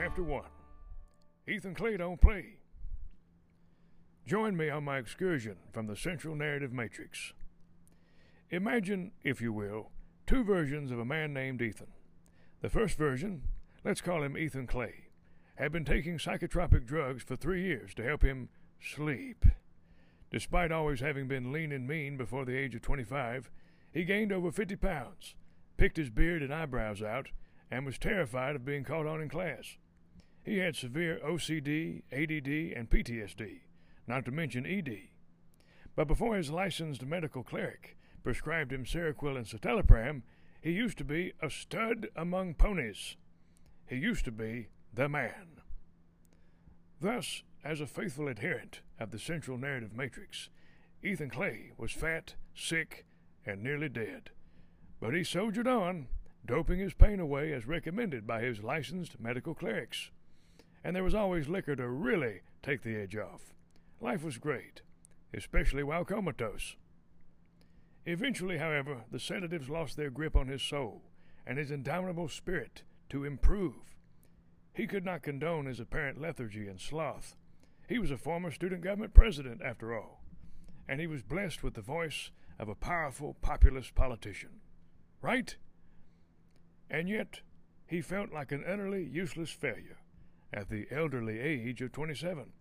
Chapter 1 Ethan Clay Don't Play. Join me on my excursion from the central narrative matrix. Imagine, if you will, two versions of a man named Ethan. The first version, let's call him Ethan Clay, had been taking psychotropic drugs for three years to help him sleep. Despite always having been lean and mean before the age of 25, he gained over 50 pounds, picked his beard and eyebrows out, and was terrified of being caught on in class. He had severe OCD, ADD, and PTSD, not to mention ED. But before his licensed medical cleric prescribed him Seroquel and citalopram, he used to be a stud among ponies. He used to be the man. Thus, as a faithful adherent of the central narrative matrix, Ethan Clay was fat, sick, and nearly dead. But he soldiered on, doping his pain away as recommended by his licensed medical clerics. And there was always liquor to really take the edge off. Life was great, especially while comatose. Eventually, however, the sedatives lost their grip on his soul and his indomitable spirit to improve. He could not condone his apparent lethargy and sloth. He was a former student government president, after all, and he was blessed with the voice of a powerful populist politician. Right? And yet, he felt like an utterly useless failure at the elderly age of 27.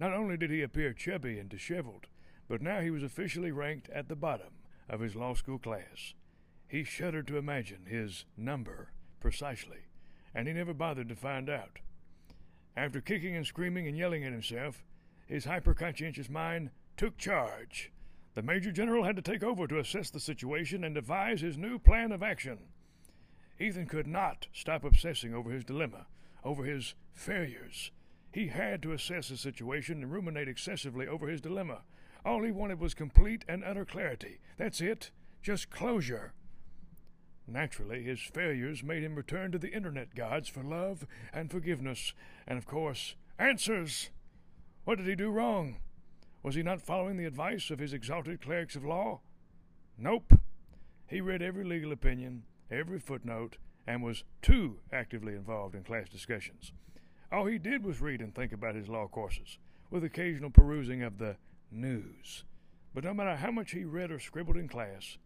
Not only did he appear chubby and disheveled, but now he was officially ranked at the bottom of his law school class. He shuddered to imagine his number precisely, and he never bothered to find out. After kicking and screaming and yelling at himself, his hyper conscientious mind took charge. The Major General had to take over to assess the situation and devise his new plan of action. Ethan could not stop obsessing over his dilemma, over his failures. He had to assess the situation and ruminate excessively over his dilemma. All he wanted was complete and utter clarity. That's it. Just closure. Naturally, his failures made him return to the internet gods for love and forgiveness, and of course, answers. What did he do wrong? Was he not following the advice of his exalted clerics of law? Nope. He read every legal opinion, every footnote, and was too actively involved in class discussions. All he did was read and think about his law courses, with occasional perusing of the news. But no matter how much he read or scribbled in class,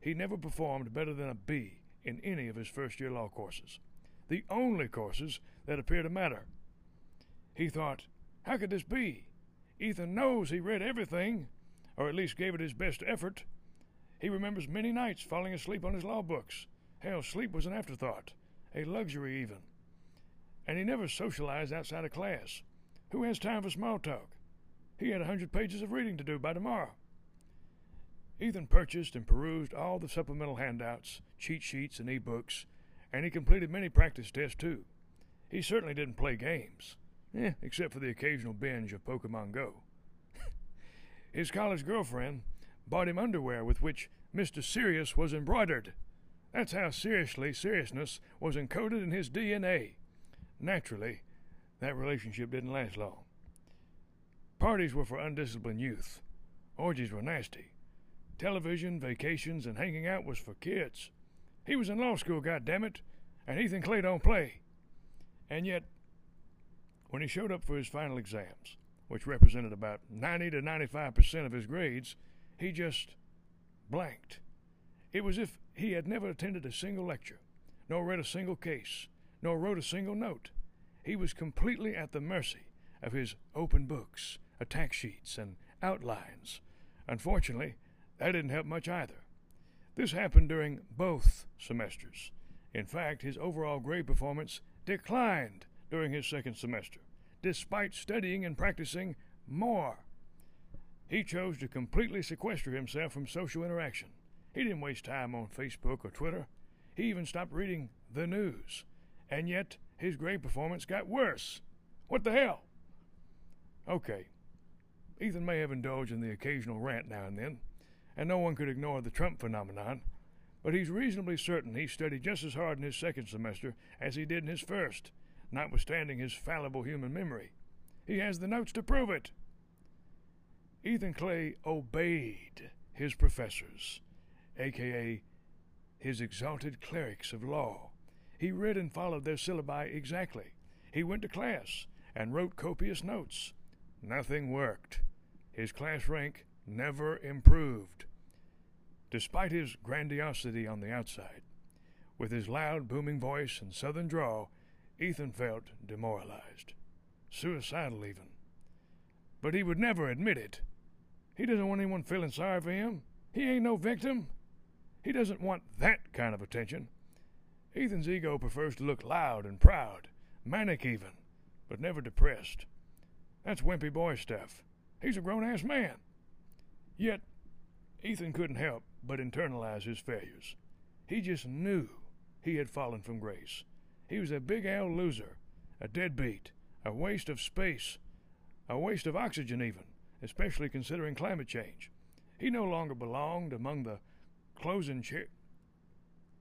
he never performed better than a B in any of his first year law courses, the only courses that appear to matter. He thought, how could this be? Ethan knows he read everything, or at least gave it his best effort. He remembers many nights falling asleep on his law books. Hell, sleep was an afterthought, a luxury even. And he never socialized outside of class. Who has time for small talk? He had a hundred pages of reading to do by tomorrow. Ethan purchased and perused all the supplemental handouts, cheat sheets, and e-books, and he completed many practice tests too. He certainly didn't play games, eh, except for the occasional binge of Pokemon Go. His college girlfriend bought him underwear with which Mr. Serious was embroidered. That's how seriously seriousness was encoded in his DNA. Naturally, that relationship didn't last long. Parties were for undisciplined youth. Orgies were nasty. Television, vacations, and hanging out was for kids. He was in law school, goddammit, and Ethan Clay don't play. And yet, when he showed up for his final exams, which represented about 90 to 95% of his grades, he just blanked. It was as if he had never attended a single lecture, nor read a single case, nor wrote a single note. He was completely at the mercy of his open books, attack sheets, and outlines. Unfortunately, that didn't help much either. This happened during both semesters. In fact, his overall grade performance declined during his second semester, despite studying and practicing more. He chose to completely sequester himself from social interaction. He didn't waste time on Facebook or Twitter. He even stopped reading the news. And yet, his grade performance got worse. What the hell? Okay, Ethan may have indulged in the occasional rant now and then, and no one could ignore the Trump phenomenon, but he's reasonably certain he studied just as hard in his second semester as he did in his first, notwithstanding his fallible human memory. He has the notes to prove it. Ethan Clay obeyed his professors, aka his exalted clerics of law. He read and followed their syllabi exactly. He went to class and wrote copious notes. Nothing worked. His class rank never improved. Despite his grandiosity on the outside, with his loud, booming voice and southern drawl, Ethan felt demoralized, suicidal even. But he would never admit it. He doesn't want anyone feeling sorry for him. He ain't no victim. He doesn't want that kind of attention. Ethan's ego prefers to look loud and proud, manic even, but never depressed. That's wimpy boy stuff. He's a grown ass man. Yet, Ethan couldn't help but internalize his failures. He just knew he had fallen from grace. He was a big L loser, a deadbeat, a waste of space, a waste of oxygen, even, especially considering climate change. He no longer belonged among the closing chair.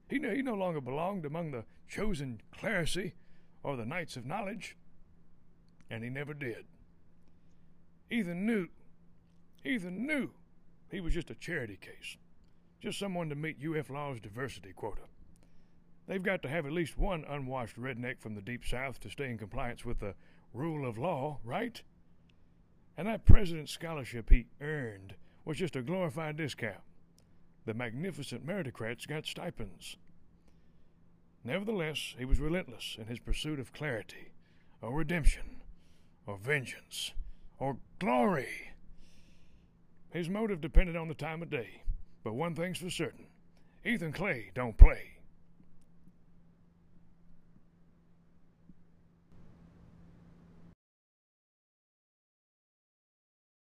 He no, he no longer belonged among the chosen clerisy or the knights of knowledge, and he never did. Ethan knew, Ethan knew he was just a charity case, just someone to meet UF Law's diversity quota. They've got to have at least one unwashed redneck from the deep south to stay in compliance with the rule of law, right? And that president's scholarship he earned was just a glorified discount. The magnificent meritocrats got stipends. Nevertheless, he was relentless in his pursuit of clarity, or redemption, or vengeance, or glory. His motive depended on the time of day, but one thing's for certain Ethan Clay don't play.